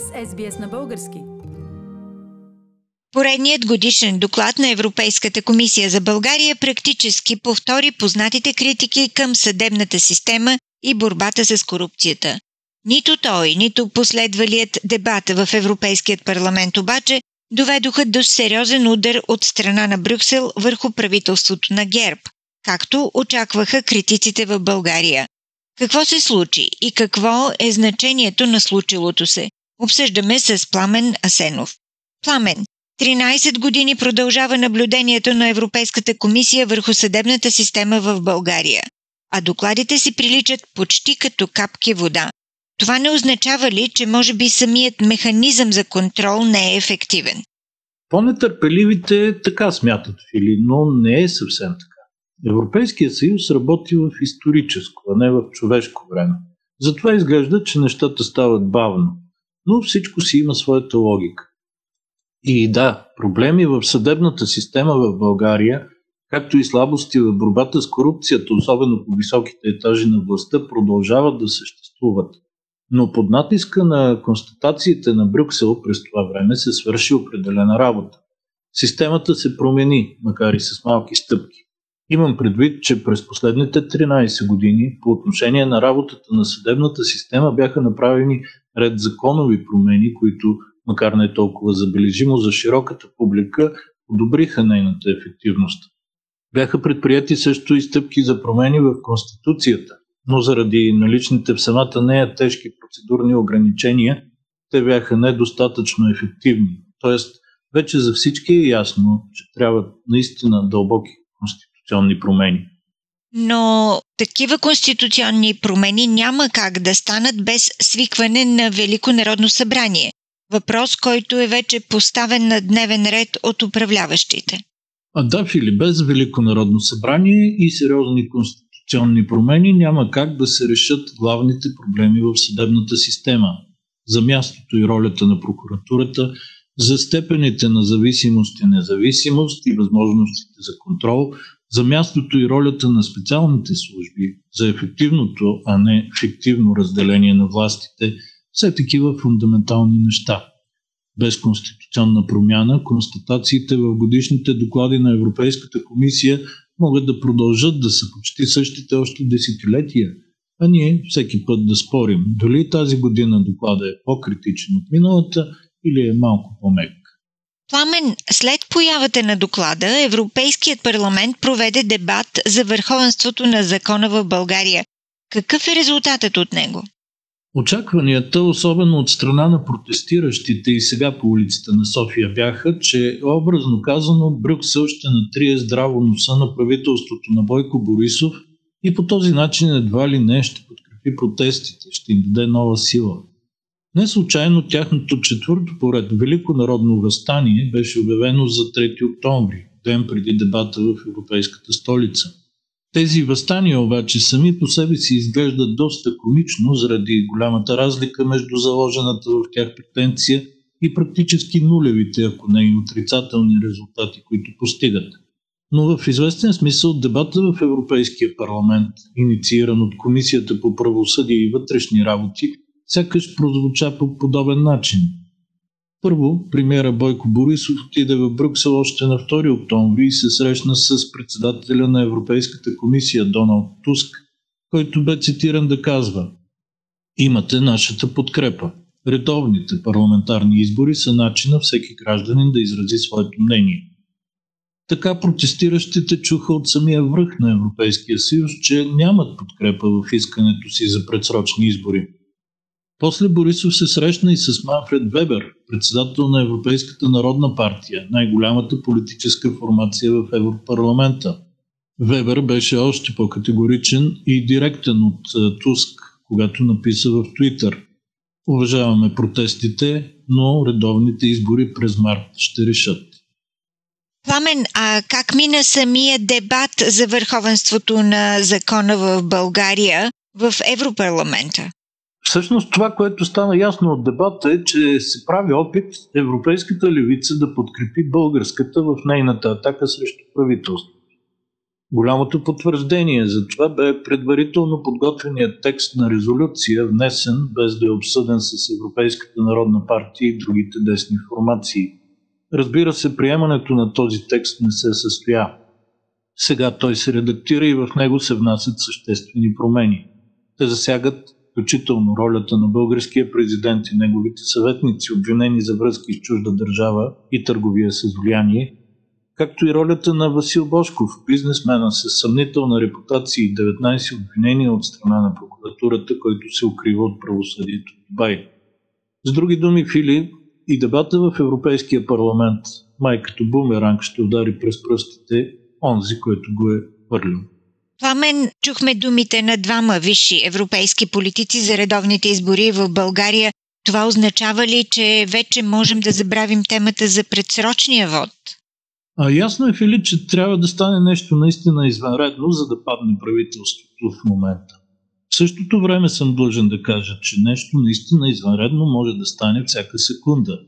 сте с SBS на български. Поредният годишен доклад на Европейската комисия за България практически повтори познатите критики към съдебната система и борбата с корупцията. Нито той, нито последвалият дебат в Европейският парламент обаче доведоха до сериозен удар от страна на Брюксел върху правителството на ГЕРБ, както очакваха критиците в България. Какво се случи и какво е значението на случилото се? Обсъждаме с Пламен Асенов. Пламен, 13 години продължава наблюдението на Европейската комисия върху съдебната система в България, а докладите си приличат почти като капки вода. Това не означава ли, че може би самият механизъм за контрол не е ефективен? По-нетърпеливите така смятат, Фили, но не е съвсем така. Европейския съюз работи в историческо, а не в човешко време. Затова изглежда, че нещата стават бавно. Но всичко си има своята логика. И да, проблеми в съдебната система в България, както и слабости в борбата с корупцията, особено по високите етажи на властта, продължават да съществуват. Но под натиска на констатациите на Брюксел през това време се свърши определена работа. Системата се промени, макар и с малки стъпки. Имам предвид, че през последните 13 години по отношение на работата на съдебната система бяха направени ред законови промени, които, макар не толкова забележимо за широката публика, подобриха нейната ефективност. Бяха предприяти също и стъпки за промени в Конституцията, но заради наличните в самата нея тежки процедурни ограничения, те бяха недостатъчно ефективни. Тоест, вече за всички е ясно, че трябва наистина дълбоки конституционни промени. Но такива конституционни промени няма как да станат без свикване на Велико народно събрание. Въпрос, който е вече поставен на дневен ред от управляващите. А да, Фили, без Велико народно събрание и сериозни конституционни промени няма как да се решат главните проблеми в съдебната система. За мястото и ролята на прокуратурата, за степените на зависимост и независимост и възможностите за контрол, за мястото и ролята на специалните служби, за ефективното, а не фиктивно разделение на властите, все такива фундаментални неща. Без конституционна промяна, констатациите в годишните доклади на Европейската комисия могат да продължат да са почти същите още десетилетия, а ние всеки път да спорим дали тази година доклада е по-критичен от миналата или е малко по-мек. Пламен, след появата на доклада, Европейският парламент проведе дебат за върховенството на закона в България. Какъв е резултатът от него? Очакванията, особено от страна на протестиращите и сега по улицата на София, бяха, че образно казано Брюксел ще натрие здраво носа на правителството на Бойко Борисов и по този начин едва ли не ще подкрепи протестите, ще им даде нова сила. Не случайно тяхното четвърто поред Велико народно възстание беше обявено за 3 октомври, ден преди дебата в Европейската столица. Тези възстания обаче сами по себе си изглеждат доста комично заради голямата разлика между заложената в тях претенция и практически нулевите, ако не и отрицателни резултати, които постигат. Но в известен смисъл дебата в Европейския парламент, иницииран от Комисията по правосъдие и вътрешни работи, сякаш прозвуча по подобен начин. Първо, премиера Бойко Борисов отиде в Брюксел още на 2 октомври и се срещна с председателя на Европейската комисия Доналд Туск, който бе цитиран да казва Имате нашата подкрепа. Редовните парламентарни избори са начин на всеки гражданин да изрази своето мнение. Така протестиращите чуха от самия връх на Европейския съюз, че нямат подкрепа в искането си за предсрочни избори – после Борисов се срещна и с Манфред Вебер, председател на Европейската народна партия, най-голямата политическа формация в Европарламента. Вебер беше още по-категоричен и директен от е, Туск, когато написа в Твитър. Уважаваме протестите, но редовните избори през март ще решат. Пламен, а как мина самия дебат за върховенството на закона в България в Европарламента? Всъщност това, което стана ясно от дебата е, че се прави опит европейската левица да подкрепи българската в нейната атака срещу правителството. Голямото потвърждение за това бе предварително подготвеният текст на резолюция, внесен без да е обсъден с Европейската народна партия и другите десни формации. Разбира се, приемането на този текст не се състоя. Сега той се редактира и в него се внасят съществени промени. Те засягат включително ролята на българския президент и неговите съветници, обвинени за връзки с чужда държава и търговия с влияние, както и ролята на Васил Бошков, бизнесмена с съмнителна репутация и 19 обвинения от страна на прокуратурата, който се укрива от правосъдието в Дубай. С други думи, Фили, и дебата в Европейския парламент, май като бумеранг ще удари през пръстите онзи, който го е хвърлил. Пламен, чухме думите на двама висши европейски политици за редовните избори в България. Това означава ли, че вече можем да забравим темата за предсрочния вод? А ясно е, Филип, че трябва да стане нещо наистина извънредно, за да падне правителството в момента. В същото време съм длъжен да кажа, че нещо наистина извънредно може да стане всяка секунда,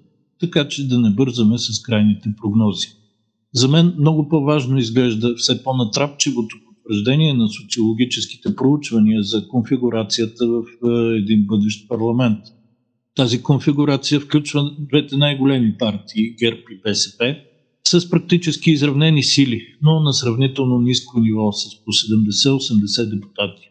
така че да не бързаме с крайните прогнози. За мен много по-важно изглежда все по-натрапчивото потвърждение на социологическите проучвания за конфигурацията в е, един бъдещ парламент. Тази конфигурация включва двете най-големи партии, ГЕРБ и БСП, с практически изравнени сили, но на сравнително ниско ниво с по 70-80 депутати.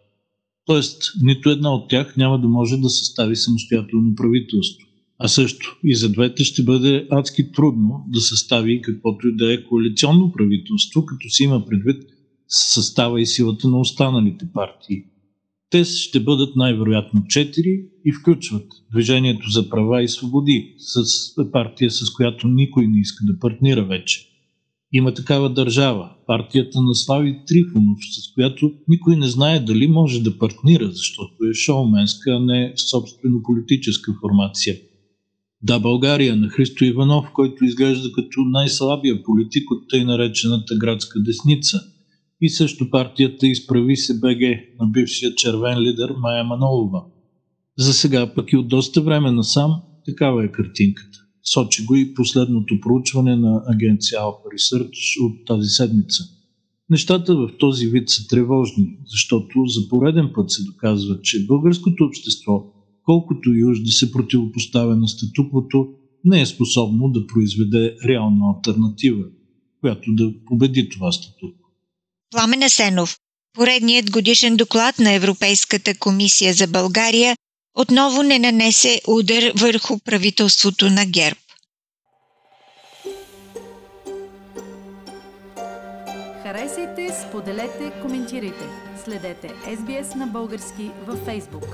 Тоест, нито една от тях няма да може да състави самостоятелно правителство. А също и за двете ще бъде адски трудно да състави каквото и да е коалиционно правителство, като си има предвид състава и силата на останалите партии. Те ще бъдат най-вероятно четири и включват Движението за права и свободи, с партия, с която никой не иска да партнира вече. Има такава държава, партията на Слави Трифонов, с която никой не знае дали може да партнира, защото е шоуменска, а не собствено политическа формация. Да, България на Христо Иванов, който изглежда като най-слабия политик от тъй наречената градска десница – и също партията изправи се БГ на бившия червен лидер Майя Манолова. За сега пък и от доста време насам такава е картинката. Сочи го и последното проучване на агенция Alpha Research от тази седмица. Нещата в този вид са тревожни, защото за пореден път се доказва, че българското общество, колкото и уж да се противопоставя на статуквото, не е способно да произведе реална альтернатива, която да победи това статукво. Пламен Асенов. Поредният годишен доклад на Европейската комисия за България отново не нанесе удар върху правителството на ГЕРБ. Харесайте, споделете, коментирайте. Следете SBS на български във Facebook.